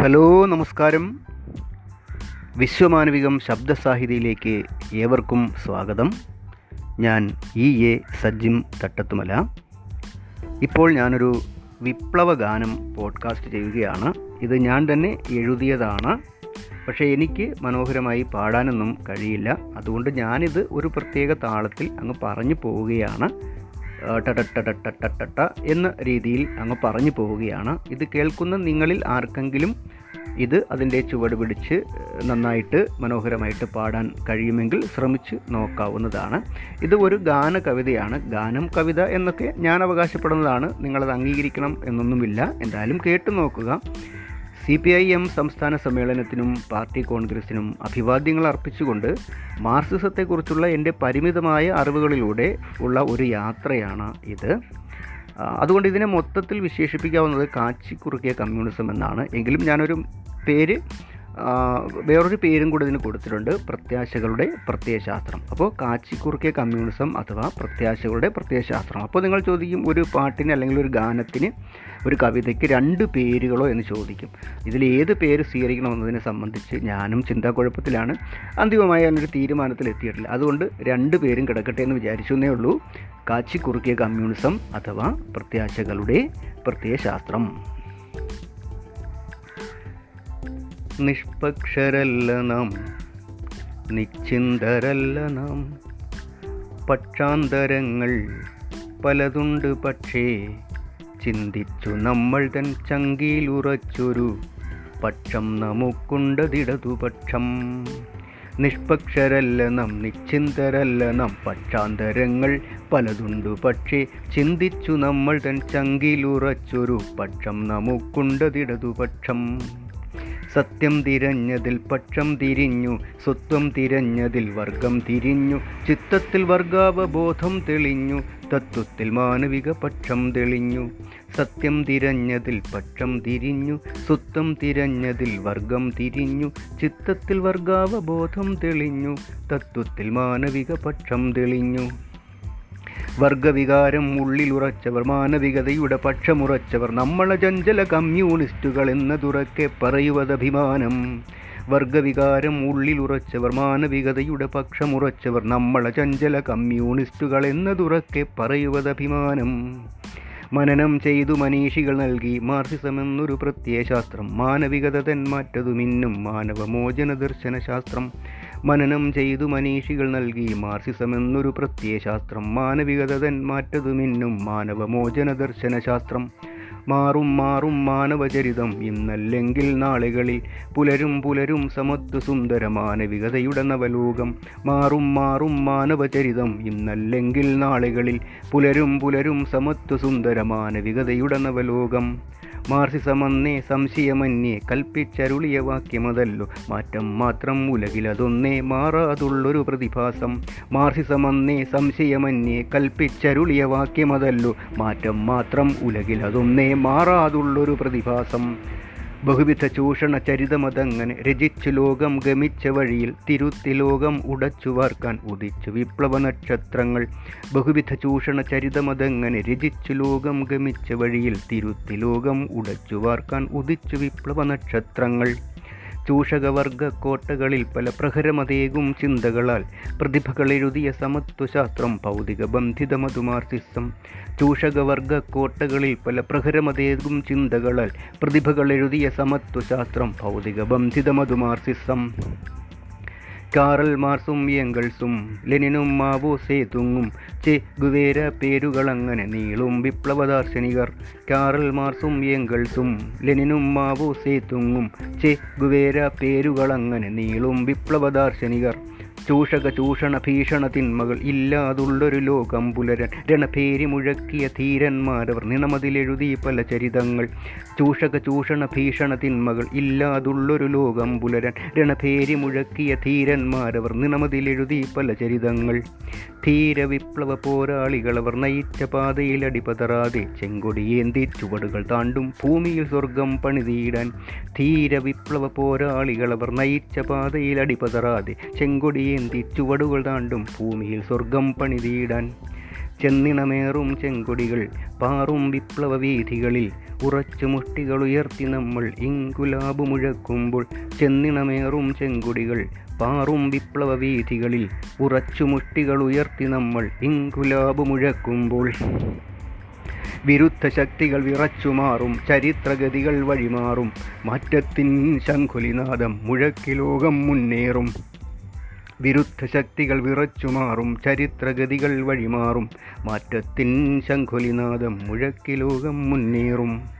Hello നമസ്കാരം. വിശ്വമാനവികം ശബ്ദസാഹിതിയിലേക്ക് ഏവർക്കും സ്വാഗതം. ഞാൻ ഇ എ സജ്ജിം തട്ടത്തുമല. ഇപ്പോൾ ഞാനൊരു വിപ്ലവ ഗാനം പോഡ്കാസ്റ്റ് ചെയ്യുകയാണ്. ഇത് ഞാൻ തന്നെ എഴുതിയതാണ്. പക്ഷേ എനിക്ക് മനോഹരമായി പാടാനൊന്നും കഴിയില്ല. അതുകൊണ്ട് ഞാനിത് ഒരു പ്രത്യേക താളത്തിൽ അങ്ങ് പറഞ്ഞു പോവുകയാണ്. ടട്ടട്ടട്ടട്ടട്ടട്ട എന്ന രീതിയിൽ അങ്ങ് പറഞ്ഞു പോവുകയാണ്. ഇത് കേൾക്കുന്ന നിങ്ങളിൽ ആർക്കെങ്കിലും ഇത് അതിന്റെ ചുവട് പിടിച്ച് നന്നായിട്ട് മനോഹരമായിട്ട് പാടാൻ കഴിയുമെങ്കിൽ ശ്രമിച്ച് നോക്കാവുന്നതാണ്. ഇത് ഒരു ഗാന കവിതയാണ്. ഗാനം കവിത എന്നൊക്കെ ഞാൻ അവകാശപ്പെടുന്നതാണ്. നിങ്ങളത് അംഗീകരിക്കണം എന്നൊന്നുമില്ല. എന്തായാലും കേട്ടു നോക്കുക. സി പി ഐ എം സംസ്ഥാന സമ്മേളനത്തിനും പാർട്ടി കോൺഗ്രസിനും അഭിവാദ്യങ്ങൾ അർപ്പിച്ചുകൊണ്ട് മാർക്സിസത്തെക്കുറിച്ചുള്ള എന്റെ പരിമിതമായ അറിവുകളിലൂടെ ഉള്ള ഒരു യാത്രയാണ് ഇത്. അതുകൊണ്ട് ഇതിനെ മൊത്തത്തിൽ വിശേഷിപ്പിക്കാവുന്നത് കാച്ചിക്കുറുക്കിയ കമ്മ്യൂണിസം എന്നാണ്. എങ്കിലും ഞാനൊരു പേര് വേറൊരു പേരും കൂടി ഇതിന് കൊടുത്തിട്ടുണ്ട്. പ്രത്യാശകളുടെ പ്രത്യയശാസ്ത്രം. അപ്പോൾ കാച്ചിക്കുറുക്കിയ കമ്മ്യൂണിസം അഥവാ പ്രത്യാശകളുടെ പ്രത്യയശാസ്ത്രം. അപ്പോൾ നിങ്ങൾ ചോദിക്കും ഒരു പാട്ടിന് അല്ലെങ്കിൽ ഒരു ഗാനത്തിന് ഒരു കവിതയ്ക്ക് രണ്ട് പേരുകളോ എന്ന് ചോദിക്കും. ഇതിൽ ഏത് പേര് സ്വീകരിക്കണമെന്നതിനെ സംബന്ധിച്ച് ഞാനും ചിന്താക്കുഴപ്പത്തിലാണ്. അന്തിമമായി അതിനൊരു തീരുമാനത്തിൽ എത്തിയിട്ടില്ല അതുകൊണ്ട് രണ്ട് പേരും കിടക്കട്ടെ എന്ന് വിചാരിച്ചു എന്നേ ഉള്ളൂ. കാച്ചിക്കുറുക്കിയ കമ്മ്യൂണിസം അഥവാ പ്രത്യാശകളുടെ പ്രത്യയശാസ്ത്രം. നിഷ്പക്ഷരല്ല നാം നിശ്ചിന്തരല്ല നാം. പക്ഷാന്തരങ്ങൾ പലതുണ്ട് പക്ഷേ ചിന്തിച്ചു നമ്മൾ തൻ ചങ്കിയിലുറച്ചൊരു പക്ഷം നമുക്കുണ്ടതിടതുപക്ഷം നിഷ്പക്ഷരല്ല നാം നിശ്ചിന്തരല്ല നാം. പക്ഷാന്തരങ്ങൾ പലതുണ്ടു പക്ഷേ ചിന്തിച്ചു നമ്മൾ തൻ ചങ്കിയിലുറച്ചൊരു പക്ഷം നമുക്കുണ്ടതിടതുപക്ഷം സത്യം തിരഞ്ഞതിൽ പക്ഷം തിരിഞ്ഞു സ്വത്വം തിരഞ്ഞതിൽ വർഗം തിരിഞ്ഞു ചിത്തത്തിൽ വർഗാവബോധം തെളിഞ്ഞു തത്വത്തിൽ മാനവിക പക്ഷം തെളിഞ്ഞു. സത്യം തിരഞ്ഞതിൽ പക്ഷം തിരിഞ്ഞു സ്വത്വം തിരഞ്ഞതിൽ വർഗം തിരിഞ്ഞു ചിത്തത്തിൽ വർഗാവബോധം തെളിഞ്ഞു തത്വത്തിൽ മാനവിക പക്ഷം തെളിഞ്ഞു. വർഗവികാരം ഉള്ളിലുറച്ചവർ മാനവികതയുടെ പക്ഷമുറച്ചവർ നമ്മളെ ചഞ്ചല കമ്മ്യൂണിസ്റ്റുകൾ എന്നതുറക്കെ പറയുവതഭിമാനം. വർഗവികാരം ഉള്ളിലുറച്ചവർ മാനവികതയുടെ പക്ഷമുറച്ചവർ നമ്മളെ ചഞ്ചല കമ്മ്യൂണിസ്റ്റുകൾ എന്നതുറക്കെ പറയുവതഭിമാനം. മനനം ചെയ്തു മനീഷികൾ നൽകി മാർസിസം എന്നൊരു പ്രത്യയശാസ്ത്രം മാനവികത തന്മാറ്റതു മിന്നും മാനവമോചന ദർശനശാസ്ത്രം മനനം ചെയ്തു മനീഷികൾ നൽകി. മാർസിസം എന്നൊരു പ്രത്യയശാസ്ത്രം. മാനവികത തന്മാറ്റതു മിന്നും മാനവമോചന ദർശനശാസ്ത്രം. മാറും മാറും മാനവചരിതം. ഇന്നല്ലെങ്കിൽ നാളുകളിൽ പുലരും പുലരും സമത്വ സുന്ദര മാനവികതയുടെ നവലോകം. മാറും മാറും മാനവചരിതം. ഇന്നല്ലെങ്കിൽ നാളുകളിൽ പുലരും പുലരും സമത്വ സുന്ദര മാനവികതയുടെ നവലോകം. മാർസിസമന്നേ സംശയമന്യേ കൽപ്പിച്ചരുളിയ വാക്യമതല്ലോ. മാറ്റം മാത്രം ഉലകിലതൊന്നേ മാറാതുള്ളൊരു പ്രതിഭാസം. മാർസിസമന്നേ സംശയമന്യേ കൽപ്പിച്ചരുളിയ വാക്യമതല്ലോ. മാറ്റം മാത്രം ഉലകിലതൊന്നേ മാറാതുള്ളൊരു പ്രതിഭാസം. ബഹുവിധ ചൂഷണ ചരിതമതങ്ങനെ രചിച്ചു ലോകം ഗമിച്ച വഴിയിൽ തിരുത്തി ലോകം ഉടച്ചു വാർക്കാൻ ഉദിച്ചു വിപ്ലവ നക്ഷത്രങ്ങൾ. ബഹുവിധ ചൂഷണ ചരിതമതങ്ങനെ രചിച്ചു ലോകം ഗമിച്ച വഴിയിൽ തിരുത്തി ലോകം ഉടച്ചു വാർക്കാൻ ഉദിച്ചു വിപ്ലവ നക്ഷത്രങ്ങൾ. ചൂഷകവർഗ കോട്ടകളിൽ പല പ്രഹരമതേകും ചിന്തകളാൽ പ്രതിഭകളെഴുതിയ സമത്വശാസ്ത്രം ഭൗതിക ബന്ധിതമതുമാർസിസം ചൂഷകവർഗ കോട്ടകളിൽ പല പ്രഹരമതേകും ചിന്തകളാൽ പ്രതിഭകളെഴുതിയ സമത്വശാസ്ത്രം ഭൗതിക ബന്ധിതമതുമാർസിസം കാറൽ മാർസും എങ്കിൾസും ലെനിനും മാവോ സേതുങ്ങും ചെ ഗുവേര പേരുകൾ അങ്ങനെ നീളും വിപ്ലവദാർശനികർ. കാറൽ മാർസും എങ്കിൾസും ലെനിനും മാവോ സേതുങ്ങും ചെ ഗുവേര പേരുകൾ അങ്ങനെ നീളും വിപ്ലവദാർശനികർ. ചൂഷക ചൂഷണ ഭീഷണ തിന്മകൾ ഇല്ലാതുള്ളൊരു ലോകം പുലരൻ രണഭേരി മുഴക്കിയ ധീരന്മാരവർ നിണമതിലെഴുതി പല ചരിതങ്ങൾ. ചൂഷക ചൂഷണ ഭീഷണ തിന്മകൾ ഇല്ലാതുള്ളൊരു ലോകം പുലരൻ രണഭേരി മുഴക്കിയ ധീരന്മാരവർ നിണമതിലെഴുതി പല ചരിതങ്ങൾ. ധീര വിപ്ലവ പോരാളികളവർ നയിച്ച പാതയിൽ അടിപതറാതെ ചെങ്കൊടിയേന്തി ചുവടുകൾ താണ്ടും ഭൂമിയിൽ സ്വർഗം പണിതീടാൻ. ധീര വിപ്ലവ പോരാളികളവർ നയിച്ച പാതയിൽ അടിപതറാതെ ചെങ്കൊടിയേന്തി ചുവടുകൾ താണ്ടും ഭൂമിയിൽ സ്വർഗം പണിതീടാൻ ചെന്നിണമേറും ചെങ്കൊടികൾ പാറും വിപ്ലവ വീഥികളിൽ ഉറച്ചു മുഷ്ടികൾ ഉയർത്തി നമ്മൾ ഇങ്കുലാബ് മുഴക്കുമ്പോൾ. ചെന്നിണമേറും ചെങ്കൊടികൾ പാറും വിപ്ലവ വീഥികളിൽ ഉറച്ചു മുഷ്ടികൾ ഉയർത്തി നമ്മൾ ഇങ്കുലാബ് മുഴക്കുമ്പോൾ. വിരുദ്ധ ശക്തികൾ വിറച്ചുമാറും ചരിത്രഗതികൾ വഴിമാറും. മാറ്റത്തിൻ ശംഖുലിനാദം മുഴക്കിലോകം മുന്നേറും. വിരുദ്ധ ശക്തികൾ വിറച്ചുമാറും ചരിത്രഗതികൾ വഴിമാറും. മാറ്റത്തിൻ ശംഖുലിനാഥം മുഴക്കി ലോകം മുന്നേറും.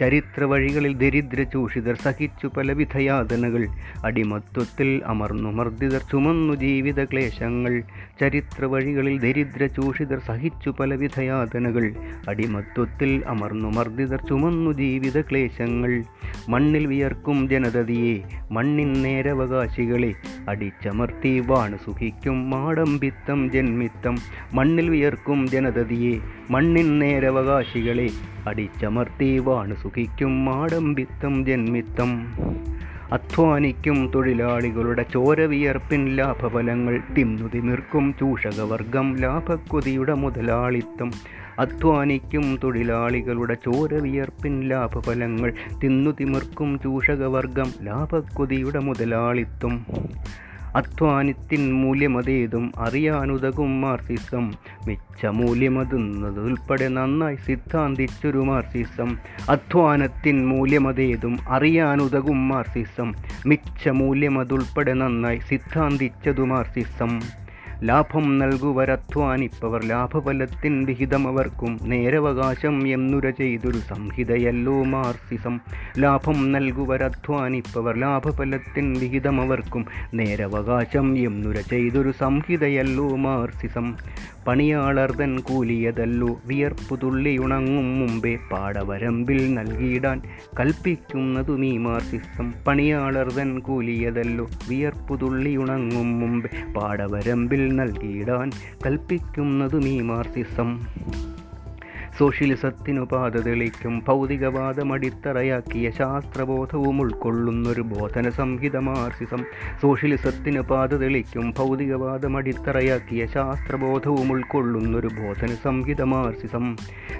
ചരിത്ര വഴികളിൽ ദരിദ്ര ചൂഷിതർ സഹിച്ചു പലവിധ യാതനകൾ അടിമത്വത്തിൽ അമർന്നു മർദ്ദിതർ ചുമന്നു ജീവിത ക്ലേശങ്ങൾ. ചരിത്ര വഴികളിൽ ദരിദ്ര ചൂഷിതർ സഹിച്ചു പലവിധ യാതനകൾ അടിമത്വത്തിൽ അമർന്നു മർദ്ദിതർ ചുമന്നു ജീവിത ക്ലേശങ്ങൾ. മണ്ണിൽ വിയർക്കും ജനതതിയെ മണ്ണിൻ നേരവകാശികളെ. അടിച്ചമർത്തി വാണ് സുഖിക്കും മാടംബിത്തം ജന്മിത്തം. മണ്ണിൽ വിയർക്കും ജനതതിയെ മണ്ണിൻ നേരവകാശികളെ. അടിച്ചമർത്തി വാണു സുഖിക്കും മാടമ്പിത്തം ജന്മിത്തം. അധ്വാനിക്കും തൊഴിലാളികളുടെ ചോരവിയർപ്പിൻ ലാഭഫലങ്ങൾ. തിന്നുതിമിർക്കും ചൂഷകവർഗം ലാഭക്കൊതിയുടെ മുതലാളിത്തം. അധ്വാനിക്കും തൊഴിലാളികളുടെ ചോരവിയർപ്പിൻ ലാഭഫലങ്ങൾ. തിന്നുതിമിർക്കും ചൂഷകവർഗം ലാഭക്കൊതിയുടെ മുതലാളിത്തം. അധ്വാനത്തിൻ മൂല്യമതേതും അറിയാനുതകും മാർസിസം. മിച്ച മൂല്യമതുന്നതുൾപ്പെടെ നന്നായി സിദ്ധാന്തിച്ചൊരു മാർസിസം. അധ്വാനത്തിൻ മൂല്യമതേതും അറിയാനുതകും മാർസിസം. മിച്ച മൂല്യമതുൾപ്പെടെ നന്നായി സിദ്ധാന്തിച്ചതു മാർസിസം. ലാഭം നൽകുവരധ്വാനിപ്പവർ ലാഭഫലത്തിൻ വിഹിതമവർക്കും നേരവകാശം എന്നുര ചെയ്തൊരു സംഹിതയല്ലോ മാർസിസം. ലാഭം നൽകുവരധ്വാനിപ്പവർ ലാഭഫലത്തിൻ വിഹിതമവർക്കും നേരവകാശം എന്നുര ചെയ്തൊരു സംഹിതയല്ലോ മാർസിസം. പണിയാളർതൻ കൂലിയതല്ലോ വിയർപ്പു തുള്ളിയുണങ്ങും മുമ്പേ പാടവരമ്പിൽ നൽകിയിടാൻ കൽപ്പിക്കുന്നതു നീ മാർസിസം. പണിയാളർതൻ കൂലിയതല്ലോ വിയർപ്പു തുള്ളിയുണങ്ങും മുമ്പേ പാടവരമ്പിൽ നൽകിയിടാൻ കൽപ്പിക്കുന്നതും ഈ മാർസിസം. സോഷ്യലിസത്തിനു പാത തെളിക്കും ഭൗതികവാദം അടിത്തറയാക്കിയ ശാസ്ത്രബോധവും ഉൾക്കൊള്ളുന്നൊരു ബോധന സംഹിത മാർസിസം സോഷ്യലിസത്തിന് പാത തെളിക്കും ഭൗതികവാദം അടിത്തറയാക്കിയ ശാസ്ത്രബോധവും ഉൾക്കൊള്ളുന്നൊരു ബോധന സംഹിത മാർസിസം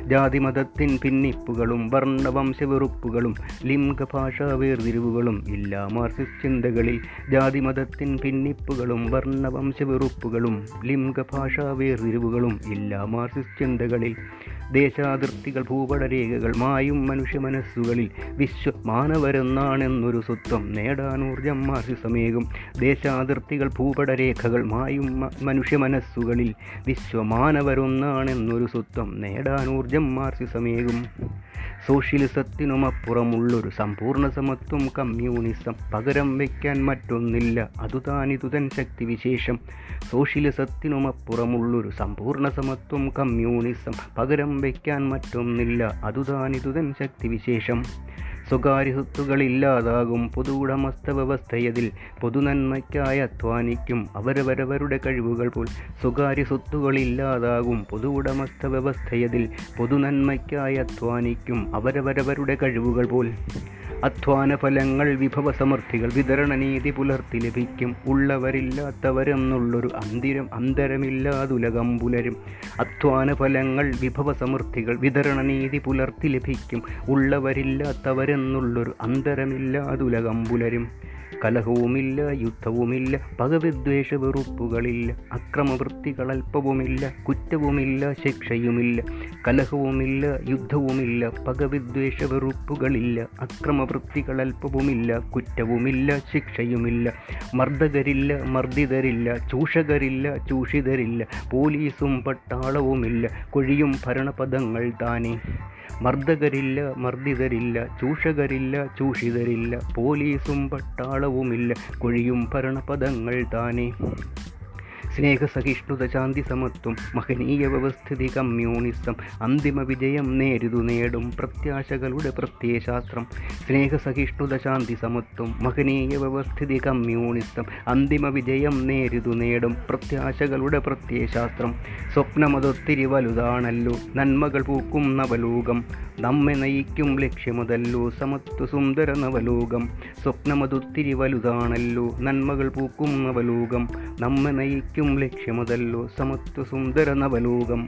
ജാതിമതത്തിൻ പിന്നിപ്പുകളും വർണവംശ വെറുപ്പുകളും ലിംഗഭാഷാ വേർതിരിവുകളും ഇല്ല മാർസിസ് ചിന്തകളിൽ ജാതിമതത്തിൻ പിന്നിപ്പുകളും വർണവംശ വെറുപ്പുകളും ലിംഗഭാഷാ വേർതിരിവുകളും ഇല്ല മാർസിസ് ചിന്തകളിൽ ദേശാതിർത്തികൾ ഭൂപടരേഖകൾ മായും മനുഷ്യ മനസ്സുകളിൽ വിശ്വ മാനവരെന്നാണെന്നൊരു സ്വത്വം നേടാൻ ഊർജം മാർസിസമേകും ദേശാതിർത്തികൾ ഭൂപടരേഖകൾ മായും മനുഷ്യ മനസ്സുകളിൽ വിശ്വമാനവരൊന്നാണെന്നൊരു സ്വത്വം നേടാൻ ഊർജം മാർസിസമേകും സോഷ്യലിസത്തിനുമപ്പുറമുള്ളൊരു സമ്പൂർണ സമത്വം കമ്മ്യൂണിസം പകരം വയ്ക്കാൻ മറ്റൊന്നില്ല. അതുതാനിതുതൻ ശക്തിവിശേഷം. സോഷ്യലിസത്തിനുമപ്പുറമുള്ളൊരു സമ്പൂർണ സമത്വം കമ്മ്യൂണിസം പകരം വയ്ക്കാൻ മറ്റൊന്നില്ല. അതുതാനിതുതൻ ശക്തിവിശേഷം. സ്വകാര്യ സ്വത്തുകളില്ലാതാകും പൊതു ഉടമസ്ഥ വ്യവസ്ഥയതിൽ പൊതുനന്മയ്ക്കായി അധ്വാനിക്കും. അവരവരവരുടെ കഴിവുകൾ പോൽ സ്വകാര്യ സ്വത്തുകളില്ലാതാകും പൊതു ഉടമസ്ഥ വ്യവസ്ഥയതിൽ പൊതുനന്മയ്ക്കായി അധ്വാനിക്കും. അവരവരവരുടെ കഴിവുകൾ പോൽ അധ്വാന ഫലങ്ങൾ വിഭവസമൃദ്ധികൾ വിതരണനീതി പുലർത്തി ലഭിക്കും. ഉള്ളവരില്ലാത്തവരെന്നുള്ളൊരു അന്തിരം അന്തരമില്ലാതുലകം പുലരും അധ്വാന ഫലങ്ങൾ വിഭവസമൃദ്ധികൾ വിതരണനീതി പുലർത്തി ലഭിക്കും. ഉള്ളവരില്ലാത്തവരെന്നുള്ളൊരു അന്തരമില്ലാതുലകം പുലരും കലഹവുമില്ല യുദ്ധവുമില്ല പകവിദ്വേഷ വെറുപ്പുകളില്ല അക്രമവൃത്തികൾ അല്പവുമില്ല കുറ്റവുമില്ല ശിക്ഷയുമില്ല കലഹവുമില്ല യുദ്ധവുമില്ല പകവിദ്വേഷ വെറുപ്പുകളില്ല അക്രമവൃത്തികൾ അല്പവുമില്ല കുറ്റവുമില്ല ശിക്ഷയുമില്ല മർദ്ദകരില്ല മർദ്ദിതരില്ല ചൂഷകരില്ല ചൂഷിതരില്ല പോലീസും പട്ടാളവുമില്ല കൊഴിയും ഭരണപദങ്ങൾ താനേ. മർദ്ദകരില്ല മർദ്ദിതരില്ല ചൂഷകരില്ല ചൂഷിതരില്ല പോലീസും പട്ടാളവുമില്ല കൊഴിയും ഭരണപദങ്ങൾ താനേ. സ്നേഹസഹിഷ്ണുത ശാന്തി സമത്വം. മഹനീയ വ്യവസ്ഥിതി കമ്മ്യൂണിസം അന്തിമ വിജയം നേരിതു നേടും പ്രത്യാശകളുടെ പ്രത്യയശാസ്ത്രം. സ്നേഹസഹിഷ്ണുത ശാന്തി സമത്വം. മഹനീയ വ്യവസ്ഥിതി കമ്മ്യൂണിസം അന്തിമ വിജയം നേരിതു നേടും പ്രത്യാശകളുടെ പ്രത്യയശാസ്ത്രം. സ്വപ്നമതൊത്തിരി വലുതാണല്ലോ. നന്മകൾ പൂക്കും നവലോകം. നമ്മെ നയിക്കും ലക്ഷ്യമതല്ലോ. സമത്വ സുന്ദര നവലോകം. സ്വപ്നമതൊത്തിരി വലുതാണല്ലോ. നന്മകൾ പൂക്കും നവലോകം. നമ്മെ നയിക്കും ലക്ഷ്യമതല്ലോ സമത്വ സുന്ദര നവലോകം.